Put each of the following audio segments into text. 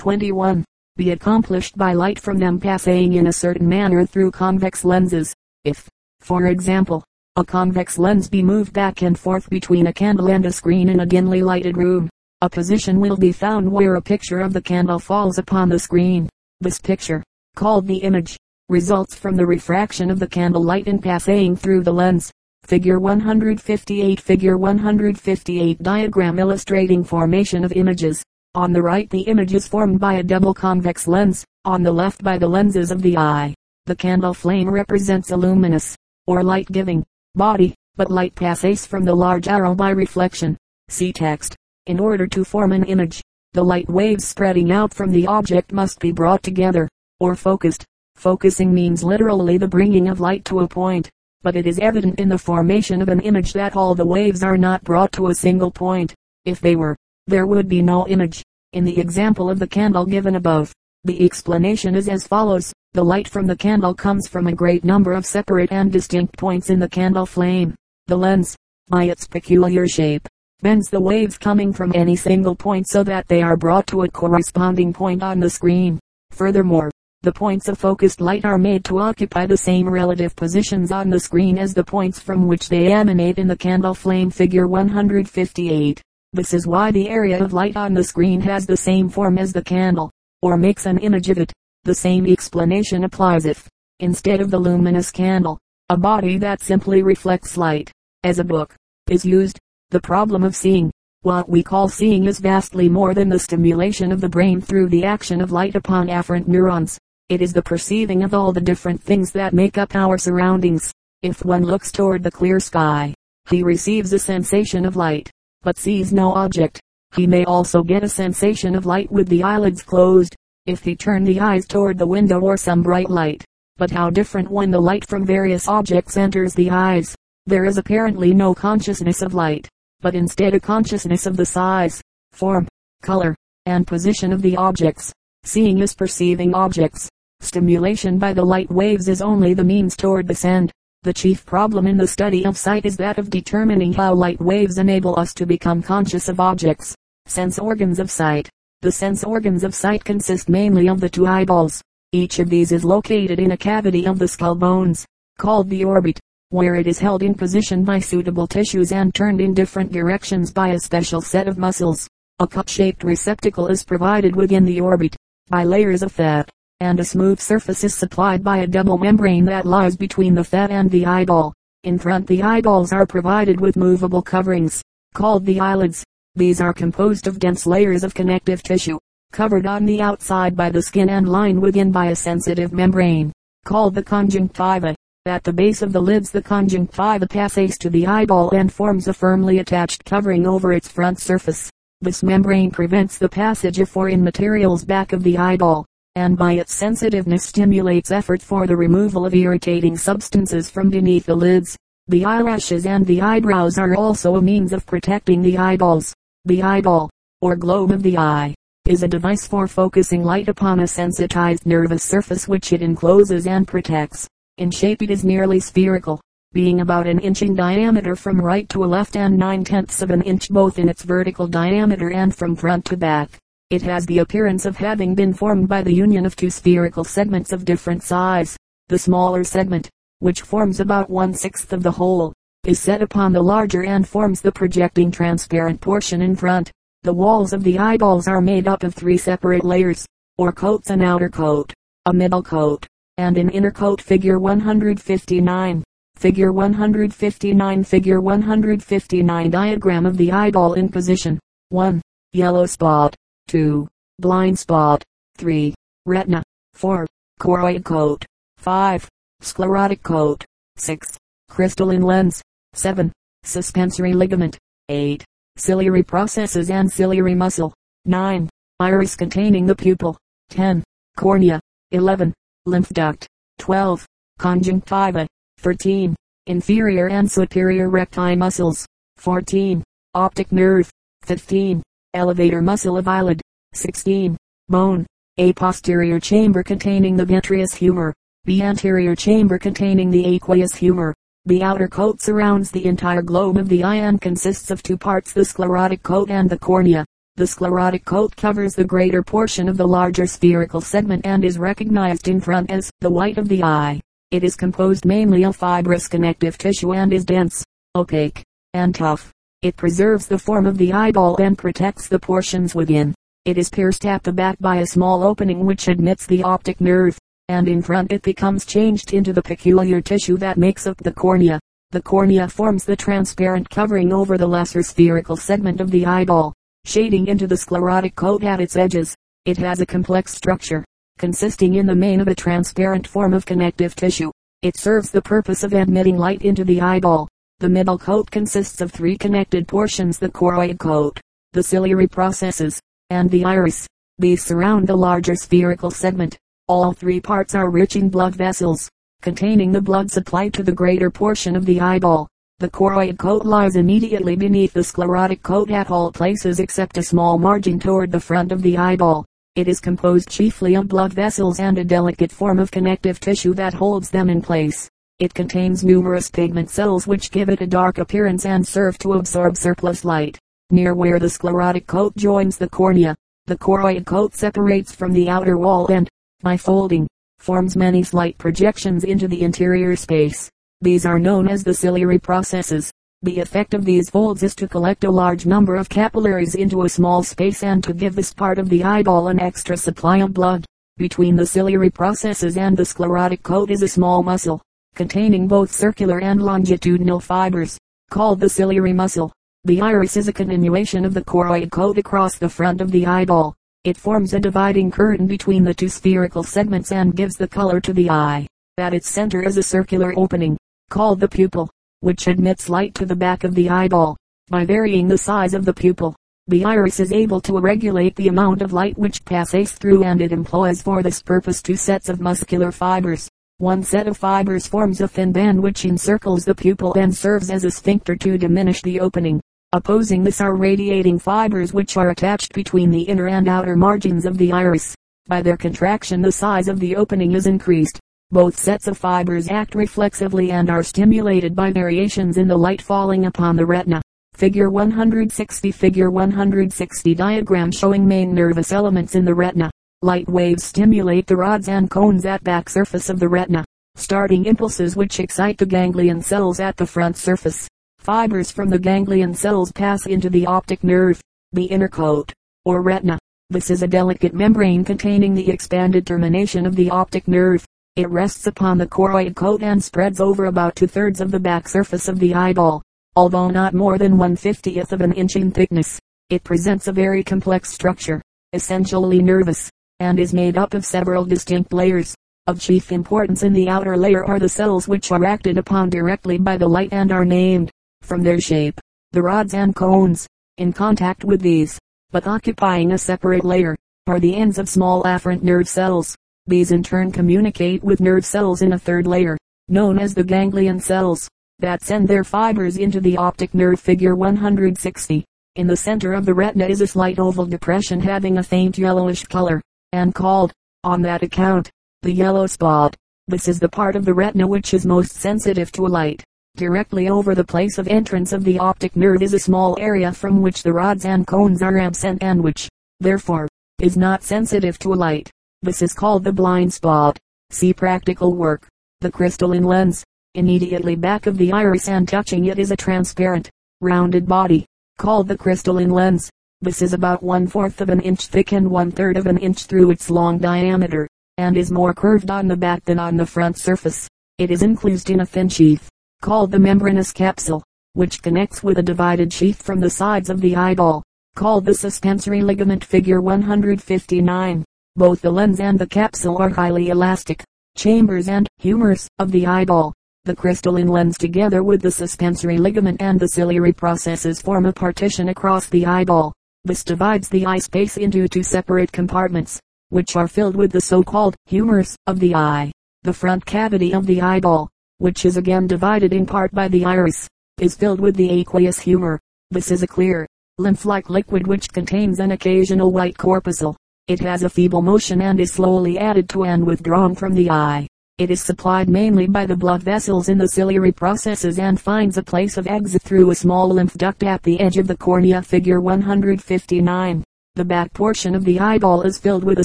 21. Be accomplished by light from them passing in a certain manner through convex lenses. If, for example, a convex lens be moved back and forth between a candle and a screen in a dimly lighted room, a position will be found where a picture of the candle falls upon the screen. This picture, called the image, results from the refraction of the candle light in passing through the lens. Figure 158 Figure 158 Diagram illustrating formation of images. On the right the image is formed by a double convex lens, on the left by the lenses of the eye. The candle flame represents a luminous, or light-giving, body, but light passes from the large arrow by reflection. See text. In order to form an image, the light waves spreading out from the object must be brought together, or focused. Focusing means literally the bringing of light to a point, but it is evident in the formation of an image that all the waves are not brought to a single point. If they were, there would be no image. In the example of the candle given above, the explanation is as follows. The light from the candle comes from a great number of separate and distinct points in the candle flame. The lens, by its peculiar shape, bends the waves coming from any single point so that they are brought to a corresponding point on the screen. Furthermore, the points of focused light are made to occupy the same relative positions on the screen as the points from which they emanate in the candle flame figure 158. This is why the area of light on the screen has the same form as the candle, or makes an image of it. The same explanation applies if, instead of the luminous candle, a body that simply reflects light, as a book, is used. The problem of seeing. What we call seeing is vastly more than the stimulation of the brain through the action of light upon afferent neurons. It is the perceiving of all the different things that make up our surroundings. If one looks toward the clear sky, he receives a sensation of light but sees no object. He may also get a sensation of light with the eyelids closed, if he turn the eyes toward the window or some bright light. But how different when the light from various objects enters the eyes. There is apparently no consciousness of light, but instead a consciousness of the size, form, color, and position of the objects. Seeing is perceiving objects. Stimulation by the light waves is only the means toward this end. The chief problem in the study of sight is that of determining how light waves enable us to become conscious of objects. Sense organs of sight. The sense organs of sight consist mainly of the two eyeballs. Each of these is located in a cavity of the skull bones, called the orbit, where it is held in position by suitable tissues and turned in different directions by a special set of muscles. A cup-shaped receptacle is provided within the orbit, by layers of fat and a smooth surface is supplied by a double membrane that lies between the fat and the eyeball. In front the eyeballs are provided with movable coverings, called the eyelids. These are composed of dense layers of connective tissue, covered on the outside by the skin and lined within by a sensitive membrane, called the conjunctiva. At the base of the lids the conjunctiva passes to the eyeball and forms a firmly attached covering over its front surface. This membrane prevents the passage of foreign materials back of the eyeball and by its sensitiveness stimulates effort for the removal of irritating substances from beneath the lids. The eyelashes and the eyebrows are also a means of protecting the eyeballs. The eyeball, or globe of the eye, is a device for focusing light upon a sensitized nervous surface which it encloses and protects. In shape it is nearly spherical, being about an inch in diameter from right to left and nine tenths of an inch both in its vertical diameter and from front to back. It has the appearance of having been formed by the union of two spherical segments of different size. The smaller segment, which forms about one-sixth of the whole, is set upon the larger and forms the projecting transparent portion in front. The walls of the eyeballs are made up of three separate layers, or coats an outer coat, a middle coat, and an inner coat figure 159. Figure 159 Figure 159 Diagram of the eyeball in position. 1. Yellow spot. 2. Blind spot. 3. Retina. 4. Choroid coat. 5. Sclerotic coat. 6. Crystalline lens. 7. Suspensory ligament. 8. Ciliary processes and ciliary muscle. 9. Iris containing the pupil. 10. Cornea. 11. Lymph duct. 12. Conjunctiva. 13. Inferior and superior recti muscles. 14. Optic nerve. 15 elevator muscle of eyelid. 16. Bone. A posterior chamber containing the vitreous humor. B anterior chamber containing the aqueous humor. The outer coat surrounds the entire globe of the eye and consists of two parts the sclerotic coat and the cornea. The sclerotic coat covers the greater portion of the larger spherical segment and is recognized in front as the white of the eye. It is composed mainly of fibrous connective tissue and is dense, opaque, and tough. It preserves the form of the eyeball and protects the portions within. It is pierced at the back by a small opening which admits the optic nerve, and in front it becomes changed into the peculiar tissue that makes up the cornea. The cornea forms the transparent covering over the lesser spherical segment of the eyeball, shading into the sclerotic coat at its edges. It has a complex structure, consisting in the main of a transparent form of connective tissue. It serves the purpose of admitting light into the eyeball. The middle coat consists of three connected portions the choroid coat, the ciliary processes, and the iris. These surround the larger spherical segment. All three parts are rich in blood vessels containing the blood supply to the greater portion of the eyeball. The choroid coat lies immediately beneath the sclerotic coat at all places except a small margin toward the front of the eyeball. It is composed chiefly of blood vessels and a delicate form of connective tissue that holds them in place. It contains numerous pigment cells which give it a dark appearance and serve to absorb surplus light. Near where the sclerotic coat joins the cornea, the choroid coat separates from the outer wall and, by folding, forms many slight projections into the interior space. These are known as the ciliary processes. The effect of these folds is to collect a large number of capillaries into a small space and to give this part of the eyeball an extra supply of blood. Between the ciliary processes and the sclerotic coat is a small muscle, containing both circular and longitudinal fibers, called the ciliary muscle. The iris is a continuation of the choroid coat across the front of the eyeball. It forms a dividing curtain between the two spherical segments and gives the color to the eye. At its center is a circular opening, called the pupil, which admits light to the back of the eyeball. By varying the size of the pupil, the iris is able to regulate the amount of light which passes through and it employs for this purpose two sets of muscular fibers. One set of fibers forms a thin band which encircles the pupil and serves as a sphincter to diminish the opening. Opposing this are radiating fibers which are attached between the inner and outer margins of the iris. By their contraction the size of the opening is increased. Both sets of fibers act reflexively and are stimulated by variations in the light falling upon the retina. Figure 160 Figure 160 diagram showing main nervous elements in the retina. Light waves stimulate the rods and cones at back surface of the retina, starting impulses which excite the ganglion cells at the front surface. Fibers from the ganglion cells pass into the optic nerve, the inner coat, or retina. This is a delicate membrane containing the expanded termination of the optic nerve. It rests upon the choroid coat and spreads over about two-thirds of the back surface of the eyeball. Although not more than one-fiftieth of an inch in thickness, it presents a very complex structure, essentially nervous, and is made up of several distinct layers. Of chief importance in the outer layer are the cells which are acted upon directly by the light and are named, from their shape, the rods and cones, in contact with these, but occupying a separate layer, are the ends of small afferent nerve cells. These in turn communicate with nerve cells in a third layer, known as the ganglion cells, that send their fibers into the optic nerve figure 160. In the center of the retina is a slight oval depression having a faint yellowish color, and called, on that account, the yellow spot. This is the part of the retina which is most sensitive to light. Directly over the place of entrance of the optic nerve is a small area from which the rods and cones are absent and which, therefore, is not sensitive to light. This is called the blind spot. See practical work. The crystalline lens. Immediately back of the iris and touching it is a transparent, rounded body, called the crystalline lens. This is about one fourth of an inch thick and one third of an inch through its long diameter, and is more curved on the back than on the front surface. It is enclosed in a thin sheath, called the membranous capsule, which connects with a divided sheath from the sides of the eyeball, called the suspensory ligament figure 159. Both the lens and the capsule are highly elastic, chambers and humors of the eyeball. The crystalline lens together with the suspensory ligament and the ciliary processes form a partition across the eyeball. This divides the eye space into two separate compartments, which are filled with the so-called humors of the eye. The front cavity of the eyeball, which is again divided in part by the iris, is filled with the aqueous humor. This is a clear, lymph-like liquid which contains an occasional white corpuscle. It has a feeble motion and is slowly added to and withdrawn from the eye. It is supplied mainly by the blood vessels in the ciliary processes and finds a place of exit through a small lymph duct at the edge of the cornea figure 159. The back portion of the eyeball is filled with a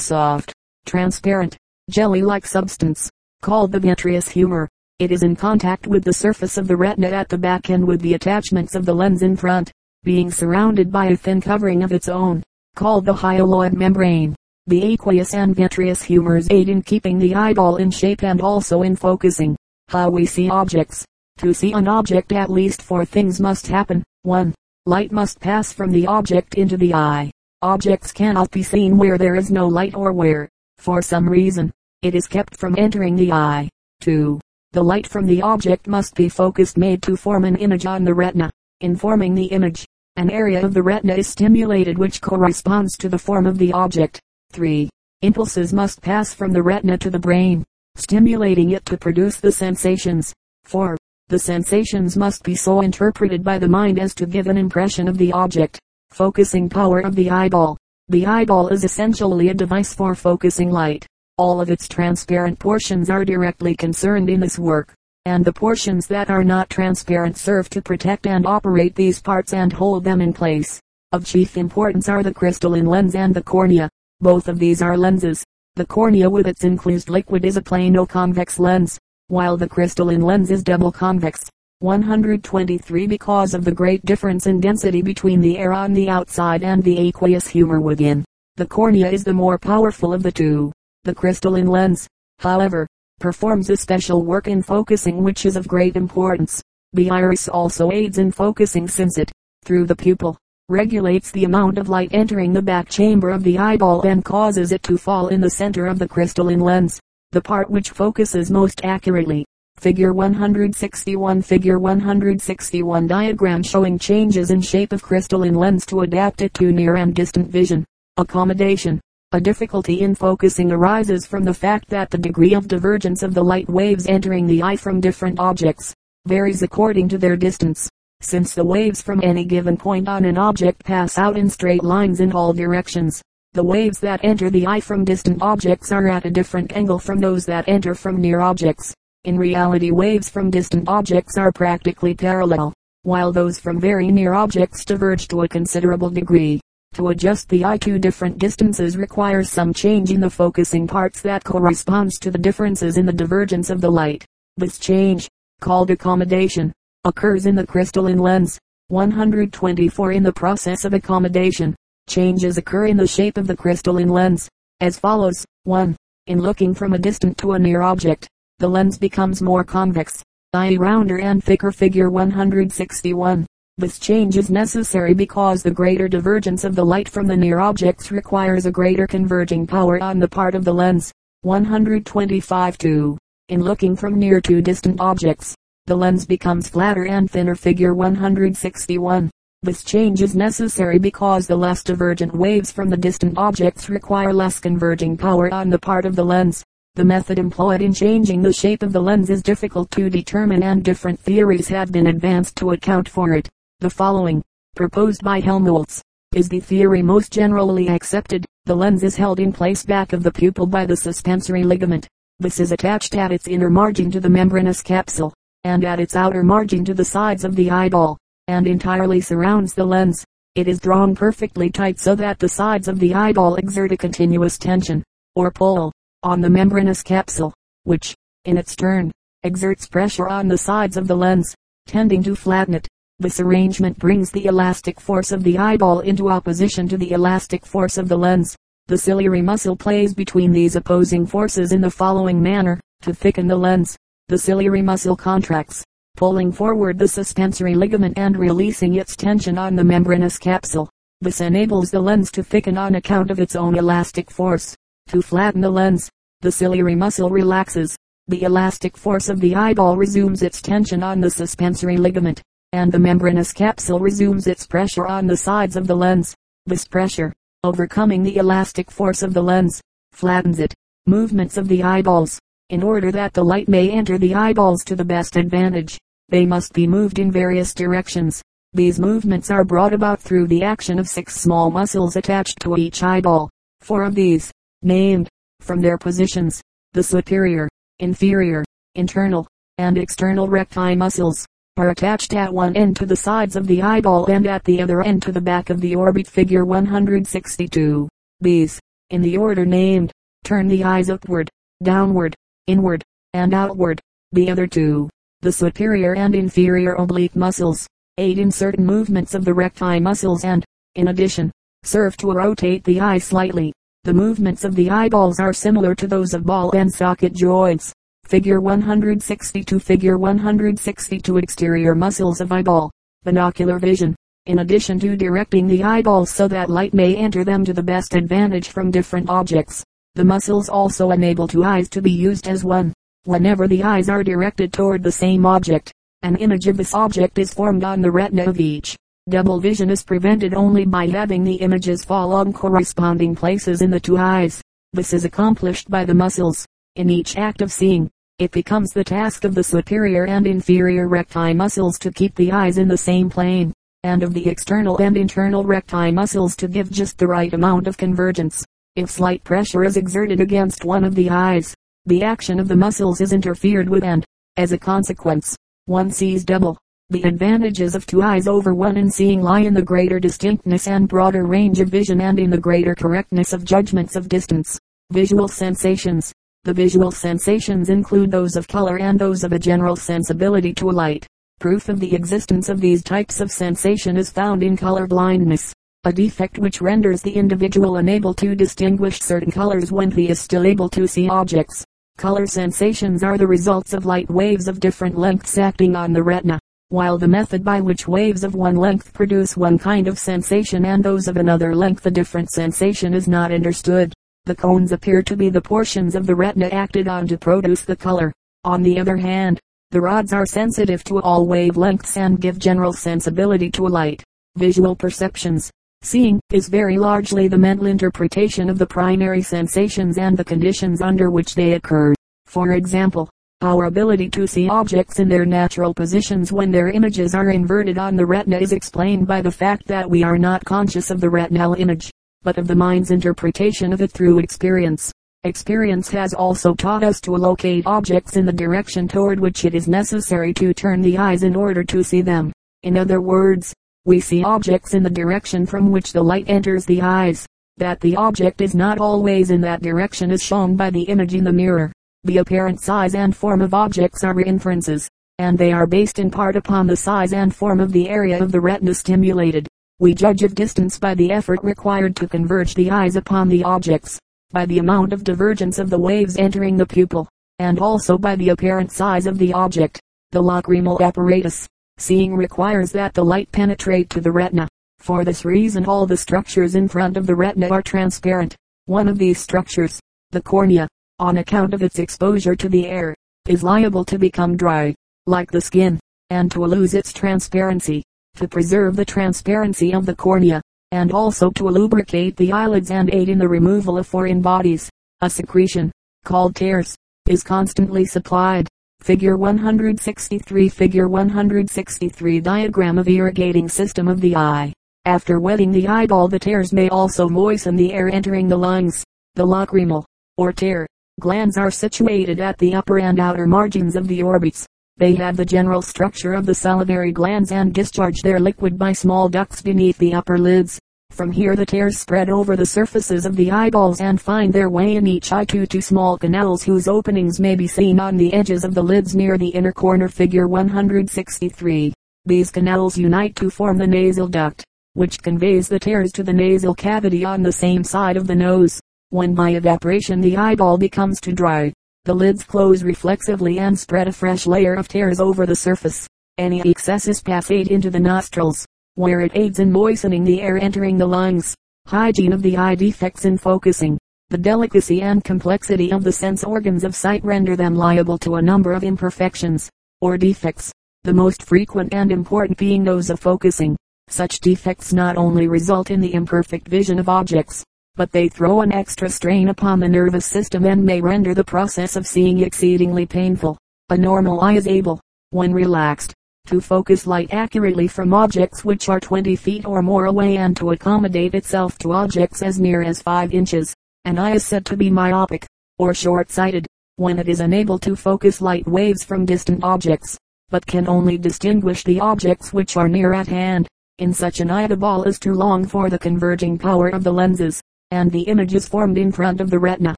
soft, transparent, jelly-like substance, called the vitreous humor. It is in contact with the surface of the retina at the back and with the attachments of the lens in front, being surrounded by a thin covering of its own, called the hyaloid membrane. The aqueous and vitreous humors aid in keeping the eyeball in shape and also in focusing. How we see objects. To see an object at least four things must happen. 1. Light must pass from the object into the eye. Objects cannot be seen where there is no light or where, for some reason, it is kept from entering the eye. 2. The light from the object must be focused made to form an image on the retina. In forming the image, an area of the retina is stimulated which corresponds to the form of the object. 3. Impulses must pass from the retina to the brain, stimulating it to produce the sensations. 4. The sensations must be so interpreted by the mind as to give an impression of the object. Focusing power of the eyeball. The eyeball is essentially a device for focusing light. All of its transparent portions are directly concerned in this work, and the portions that are not transparent serve to protect and operate these parts and hold them in place. Of chief importance are the crystalline lens and the cornea. Both of these are lenses. The cornea with its enclosed liquid is a plano convex lens, while the crystalline lens is double convex. 123 Because of the great difference in density between the air on the outside and the aqueous humor within, the cornea is the more powerful of the two. The crystalline lens, however, performs a special work in focusing which is of great importance. The iris also aids in focusing since it, through the pupil, regulates the amount of light entering the back chamber of the eyeball and causes it to fall in the center of the crystalline lens, the part which focuses most accurately. Figure 161 Figure 161 Diagram showing changes in shape of crystalline lens to adapt it to near and distant vision. Accommodation a difficulty in focusing arises from the fact that the degree of divergence of the light waves entering the eye from different objects varies according to their distance. Since the waves from any given point on an object pass out in straight lines in all directions, the waves that enter the eye from distant objects are at a different angle from those that enter from near objects. In reality waves from distant objects are practically parallel, while those from very near objects diverge to a considerable degree. To adjust the eye to different distances requires some change in the focusing parts that corresponds to the differences in the divergence of the light. This change, called accommodation, occurs in the crystalline lens. 124 In the process of accommodation, changes occur in the shape of the crystalline lens, as follows. 1. In looking from a distant to a near object, the lens becomes more convex, i.e. rounder and thicker. Figure 161. This change is necessary because the greater divergence of the light from the near objects requires a greater converging power on the part of the lens. 125 2. In looking from near to distant objects, the lens becomes flatter and thinner. Figure 161. This change is necessary because the less divergent waves from the distant objects require less converging power on the part of the lens. The method employed in changing the shape of the lens is difficult to determine and different theories have been advanced to account for it. The following, proposed by Helmholtz, is the theory most generally accepted. The lens is held in place back of the pupil by the suspensory ligament. This is attached at its inner margin to the membranous capsule, and at its outer margin to the sides of the eyeball, and entirely surrounds the lens. It is drawn perfectly tight so that the sides of the eyeball exert a continuous tension, or pull, on the membranous capsule, which, in its turn, exerts pressure on the sides of the lens, tending to flatten it. This arrangement brings the elastic force of the eyeball into opposition to the elastic force of the lens. The ciliary muscle plays between these opposing forces in the following manner. To thicken the lens, the ciliary muscle contracts, pulling forward the suspensory ligament and releasing its tension on the membranous capsule. This enables the lens to thicken on account of its own elastic force. To flatten the lens, the ciliary muscle relaxes. The elastic force of the eyeball resumes its tension on the suspensory ligament and the membranous capsule resumes its pressure on the sides of the lens. This pressure, overcoming the elastic force of the lens, flattens it. Movements of the eyeballs. In order that the light may enter the eyeballs to the best advantage, they must be moved in various directions. These movements are brought about through the action of six small muscles attached to each eyeball. Four of these, named, from their positions, the superior, inferior, internal, and external recti muscles, are attached at one end to the sides of the eyeball and at the other end to the back of the orbit figure 162. These, in the order named, turn the eyes upward, downward, inward, and outward. The other two, the superior and inferior oblique muscles, aid in certain movements of the recti muscles and, in addition, serve to rotate the eye slightly. The movements of the eyeballs are similar to those of ball and socket joints. Figure 162 Figure 162 Exterior muscles of eyeball. Binocular vision. In addition to directing the eyeballs so that light may enter them to the best advantage from different objects, the muscles also enable two eyes to be used as one. Whenever the eyes are directed toward the same object, an image of this object is formed on the retina of each. Double vision is prevented only by having the images fall on corresponding places in the two eyes. This is accomplished by the muscles. In each act of seeing, it becomes the task of the superior and inferior recti muscles to keep the eyes in the same plane, and of the external and internal recti muscles to give just the right amount of convergence. If slight pressure is exerted against one of the eyes, the action of the muscles is interfered with and, as a consequence, one sees double. The advantages of two eyes over one in seeing lie in the greater distinctness and broader range of vision and in the greater correctness of judgments of distance. Visual sensations. The visual sensations include those of color and those of a general sensibility to light. Proof of the existence of these types of sensation is found in color blindness, a defect which renders the individual unable to distinguish certain colors when he is still able to see objects. Color sensations are the results of light waves of different lengths acting on the retina, while the method by which waves of one length produce one kind of sensation and those of another length a different sensation is not understood. The cones appear to be the portions of the retina acted on to produce the color. On the other hand, the rods are sensitive to all wavelengths and give general sensibility to light. Visual perceptions. Seeing is very largely the mental interpretation of the primary sensations and the conditions under which they occur. For example, our ability to see objects in their natural positions when their images are inverted on the retina is explained by the fact that we are not conscious of the retinal image but of the mind's interpretation of it through experience. Experience has also taught us to locate objects in the direction toward which it is necessary to turn the eyes in order to see them. In other words, we see objects in the direction from which the light enters the eyes. That the object is not always in that direction is shown by the image in the mirror. The apparent size and form of objects are inferences, and they are based in part upon the size and form of the area of the retina stimulated. We judge of distance by the effort required to converge the eyes upon the objects, by the amount of divergence of the waves entering the pupil, and also by the apparent size of the object. The lacrimal apparatus, seeing requires that the light penetrate to the retina. For this reason all the structures in front of the retina are transparent. One of these structures, the cornea, on account of its exposure to the air, is liable to become dry, like the skin, and to lose its transparency to preserve the transparency of the cornea, and also to lubricate the eyelids and aid in the removal of foreign bodies. A secretion, called tears, is constantly supplied. Figure 163 Figure 163 Diagram of irrigating system of the eye. After wetting the eyeball the tears may also moisten the air entering the lungs. The lacrimal, or tear, glands are situated at the upper and outer margins of the orbits. They have the general structure of the salivary glands and discharge their liquid by small ducts beneath the upper lids. From here the tears spread over the surfaces of the eyeballs and find their way in each eye to two small canals whose openings may be seen on the edges of the lids near the inner corner figure 163. These canals unite to form the nasal duct, which conveys the tears to the nasal cavity on the same side of the nose. When by evaporation the eyeball becomes too dry, the lids close reflexively and spread a fresh layer of tears over the surface. Any excess is passed into the nostrils, where it aids in moistening the air entering the lungs. Hygiene of the eye defects in focusing. The delicacy and complexity of the sense organs of sight render them liable to a number of imperfections, or defects, the most frequent and important being those of focusing. Such defects not only result in the imperfect vision of objects, but they throw an extra strain upon the nervous system and may render the process of seeing exceedingly painful. A normal eye is able, when relaxed, to focus light accurately from objects which are 20 feet or more away and to accommodate itself to objects as near as 5 inches. An eye is said to be myopic, or short-sighted, when it is unable to focus light waves from distant objects, but can only distinguish the objects which are near at hand. In such an eye the ball is too long for the converging power of the lenses, and the image is formed in front of the retina.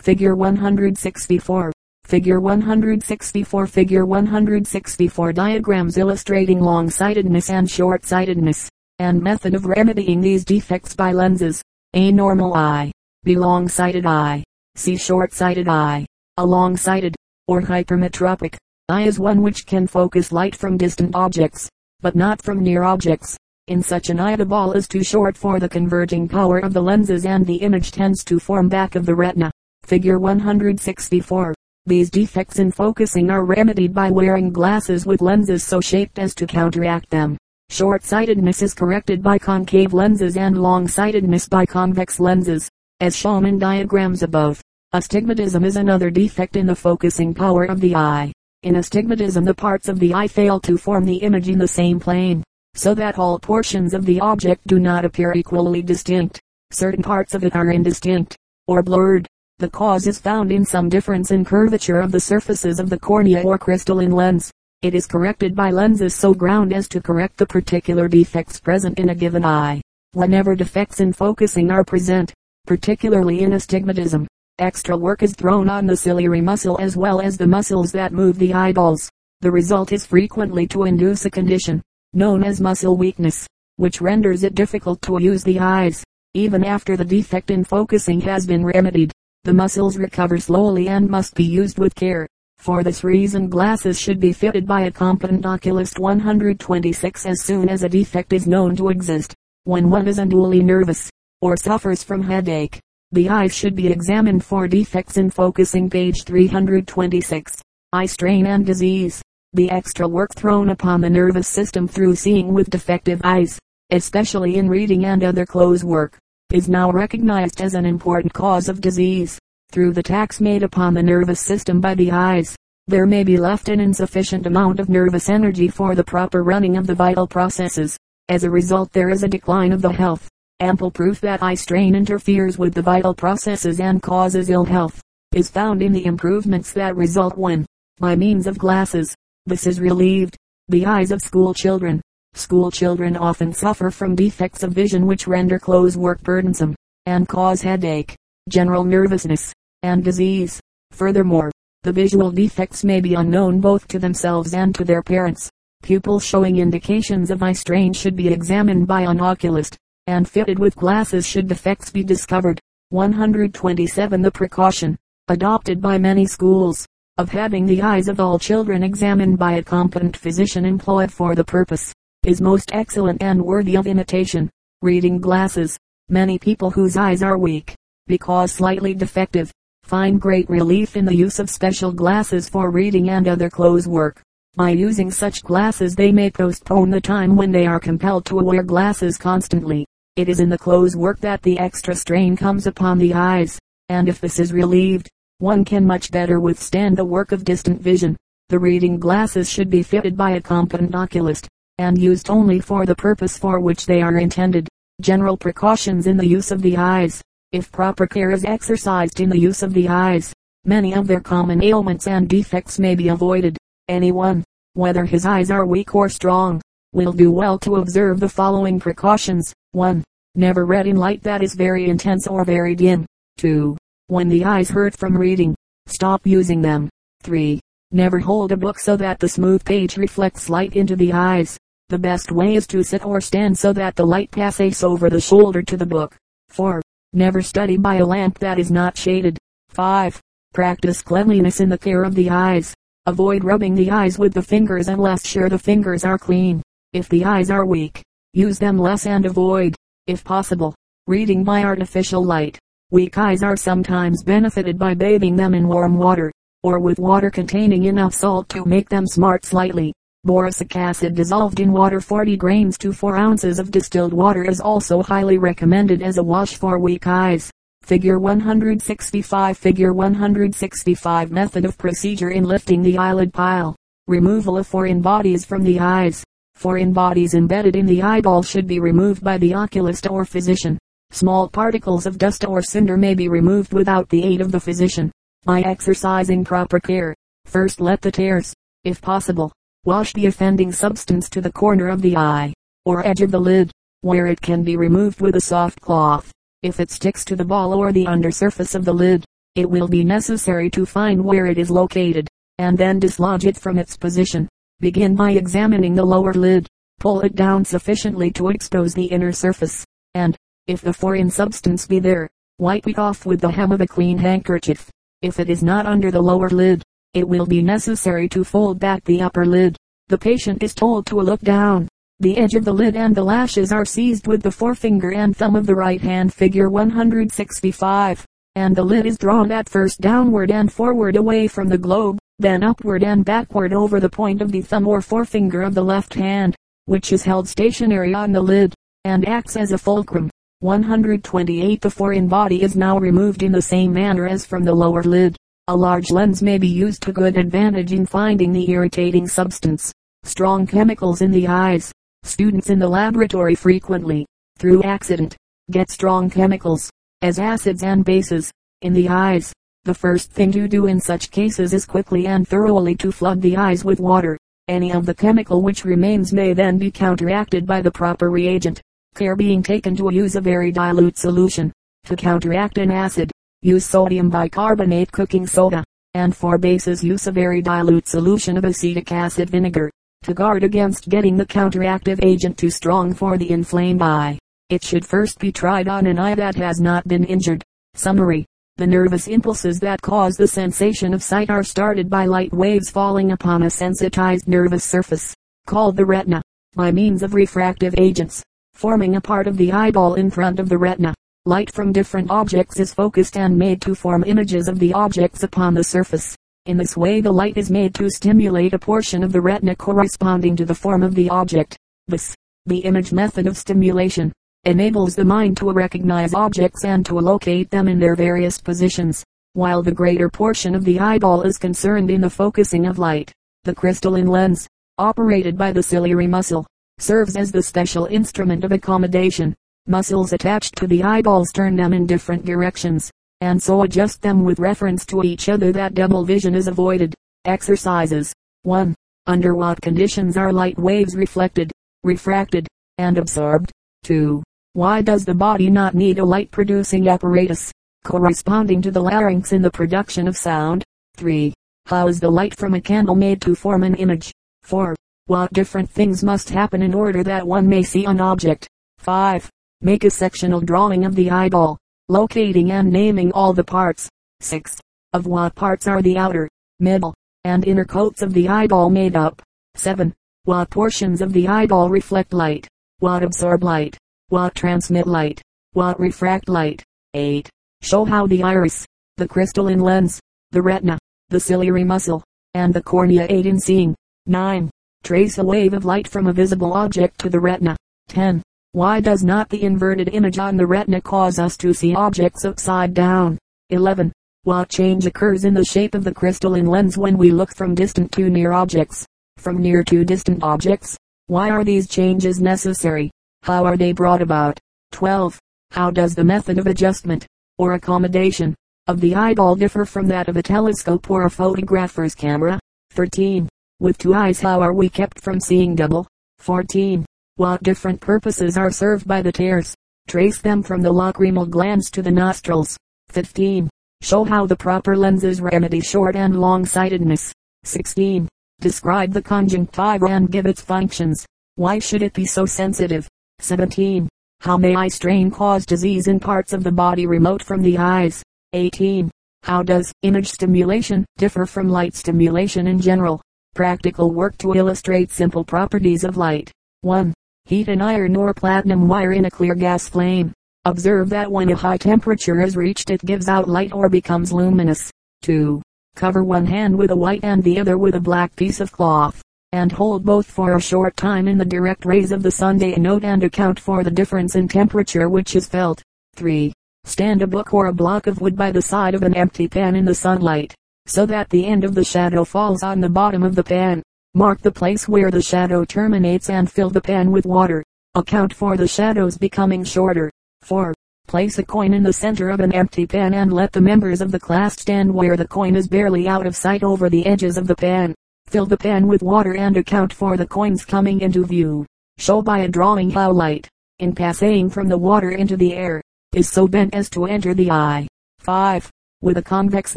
Figure 164. Figure 164 Figure 164 Diagrams illustrating long-sightedness and short-sightedness, and method of remedying these defects by lenses. A normal eye. B long-sighted eye. C short-sighted eye. A long-sighted, or hypermetropic, eye is one which can focus light from distant objects, but not from near objects. In such an eye the ball is too short for the converging power of the lenses and the image tends to form back of the retina. Figure 164. These defects in focusing are remedied by wearing glasses with lenses so shaped as to counteract them. Short-sightedness is corrected by concave lenses and long-sightedness by convex lenses, as shown in diagrams above. Astigmatism is another defect in the focusing power of the eye. In astigmatism the parts of the eye fail to form the image in the same plane so that all portions of the object do not appear equally distinct. Certain parts of it are indistinct, or blurred. The cause is found in some difference in curvature of the surfaces of the cornea or crystalline lens. It is corrected by lenses so ground as to correct the particular defects present in a given eye. Whenever defects in focusing are present, particularly in astigmatism, extra work is thrown on the ciliary muscle as well as the muscles that move the eyeballs. The result is frequently to induce a condition, known as muscle weakness, which renders it difficult to use the eyes. Even after the defect in focusing has been remedied, the muscles recover slowly and must be used with care. For this reason glasses should be fitted by a competent oculist 126 as soon as a defect is known to exist. When one is unduly nervous, or suffers from headache, the eyes should be examined for defects in focusing page 326. Eye strain and disease the extra work thrown upon the nervous system through seeing with defective eyes, especially in reading and other close work, is now recognized as an important cause of disease. Through the tax made upon the nervous system by the eyes, there may be left an insufficient amount of nervous energy for the proper running of the vital processes. As a result there is a decline of the health. Ample proof that eye strain interferes with the vital processes and causes ill health, is found in the improvements that result when, by means of glasses, this is relieved. The eyes of school children. School children often suffer from defects of vision which render close work burdensome, and cause headache, general nervousness, and disease. Furthermore, the visual defects may be unknown both to themselves and to their parents. Pupils showing indications of eye strain should be examined by an oculist, and fitted with glasses should defects be discovered. 127 The precaution, adopted by many schools, of having the eyes of all children examined by a competent physician employed for the purpose, is most excellent and worthy of imitation. Reading glasses. Many people whose eyes are weak, because slightly defective, find great relief in the use of special glasses for reading and other close work. By using such glasses they may postpone the time when they are compelled to wear glasses constantly. It is in the close work that the extra strain comes upon the eyes, and if this is relieved, one can much better withstand the work of distant vision. The reading glasses should be fitted by a competent oculist, and used only for the purpose for which they are intended. General precautions in the use of the eyes. If proper care is exercised in the use of the eyes, many of their common ailments and defects may be avoided. Anyone, whether his eyes are weak or strong, will do well to observe the following precautions. 1. Never read in light that is very intense or very dim. 2. When the eyes hurt from reading, stop using them. 3. Never hold a book so that the smooth page reflects light into the eyes. The best way is to sit or stand so that the light passes over the shoulder to the book. 4. Never study by a lamp that is not shaded. 5. Practice cleanliness in the care of the eyes. Avoid rubbing the eyes with the fingers unless sure the fingers are clean. If the eyes are weak, use them less and avoid, if possible, reading by artificial light. Weak eyes are sometimes benefited by bathing them in warm water, or with water containing enough salt to make them smart slightly. Boracic acid dissolved in water 40 grains to 4 ounces of distilled water is also highly recommended as a wash for weak eyes. Figure 165 Figure 165 Method of procedure in lifting the eyelid pile. Removal of foreign bodies from the eyes. Foreign bodies embedded in the eyeball should be removed by the oculist or physician. Small particles of dust or cinder may be removed without the aid of the physician. by exercising proper care. First let the tears, if possible, wash the offending substance to the corner of the eye, or edge of the lid, where it can be removed with a soft cloth. If it sticks to the ball or the under surface of the lid, it will be necessary to find where it is located, and then dislodge it from its position. Begin by examining the lower lid. Pull it down sufficiently to expose the inner surface, and, if the foreign substance be there, wipe it off with the hem of a clean handkerchief. If it is not under the lower lid, it will be necessary to fold back the upper lid. The patient is told to look down. The edge of the lid and the lashes are seized with the forefinger and thumb of the right hand figure 165, and the lid is drawn at first downward and forward away from the globe, then upward and backward over the point of the thumb or forefinger of the left hand, which is held stationary on the lid, and acts as a fulcrum. 128 The foreign body is now removed in the same manner as from the lower lid. A large lens may be used to good advantage in finding the irritating substance. Strong chemicals in the eyes. Students in the laboratory frequently, through accident, get strong chemicals, as acids and bases, in the eyes. The first thing to do in such cases is quickly and thoroughly to flood the eyes with water. Any of the chemical which remains may then be counteracted by the proper reagent care being taken to use a very dilute solution. To counteract an acid, use sodium bicarbonate cooking soda, and for bases use a very dilute solution of acetic acid vinegar. To guard against getting the counteractive agent too strong for the inflamed eye, it should first be tried on an eye that has not been injured. Summary. The nervous impulses that cause the sensation of sight are started by light waves falling upon a sensitized nervous surface, called the retina, by means of refractive agents forming a part of the eyeball in front of the retina. Light from different objects is focused and made to form images of the objects upon the surface. In this way the light is made to stimulate a portion of the retina corresponding to the form of the object. This, the image method of stimulation, enables the mind to recognize objects and to locate them in their various positions, while the greater portion of the eyeball is concerned in the focusing of light. The crystalline lens, operated by the ciliary muscle, serves as the special instrument of accommodation. Muscles attached to the eyeballs turn them in different directions, and so adjust them with reference to each other that double vision is avoided. Exercises 1. Under what conditions are light waves reflected, refracted, and absorbed? 2. Why does the body not need a light producing apparatus, corresponding to the larynx in the production of sound? 3. How is the light from a candle made to form an image? 4. What different things must happen in order that one may see an object. 5. Make a sectional drawing of the eyeball, locating and naming all the parts. 6. Of what parts are the outer, middle, and inner coats of the eyeball made up. 7. What portions of the eyeball reflect light? What absorb light? What transmit light? What refract light? 8. Show how the iris, the crystalline lens, the retina, the ciliary muscle, and the cornea aid in seeing. 9. Trace a wave of light from a visible object to the retina. 10. Why does not the inverted image on the retina cause us to see objects upside down? 11. What change occurs in the shape of the crystalline lens when we look from distant to near objects? From near to distant objects? Why are these changes necessary? How are they brought about? 12. How does the method of adjustment, or accommodation, of the eyeball differ from that of a telescope or a photographer's camera? 13. With two eyes how are we kept from seeing double? 14. What different purposes are served by the tears? Trace them from the lacrimal glands to the nostrils. 15. Show how the proper lenses remedy short and long sightedness. 16. Describe the conjunctiva and give its functions. Why should it be so sensitive? 17. How may eye strain cause disease in parts of the body remote from the eyes? 18. How does image stimulation differ from light stimulation in general? Practical work to illustrate simple properties of light. 1. Heat an iron or platinum wire in a clear gas flame. Observe that when a high temperature is reached it gives out light or becomes luminous. 2. Cover one hand with a white and the other with a black piece of cloth, and hold both for a short time in the direct rays of the sun day note and account for the difference in temperature which is felt. 3. Stand a book or a block of wood by the side of an empty pan in the sunlight so that the end of the shadow falls on the bottom of the pan. Mark the place where the shadow terminates and fill the pan with water. Account for the shadows becoming shorter. 4. Place a coin in the center of an empty pan and let the members of the class stand where the coin is barely out of sight over the edges of the pan. Fill the pan with water and account for the coins coming into view. Show by a drawing how light, in passing from the water into the air, is so bent as to enter the eye. 5. With a convex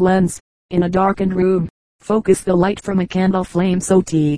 lens, in a darkened room, focus the light from a candle flame so T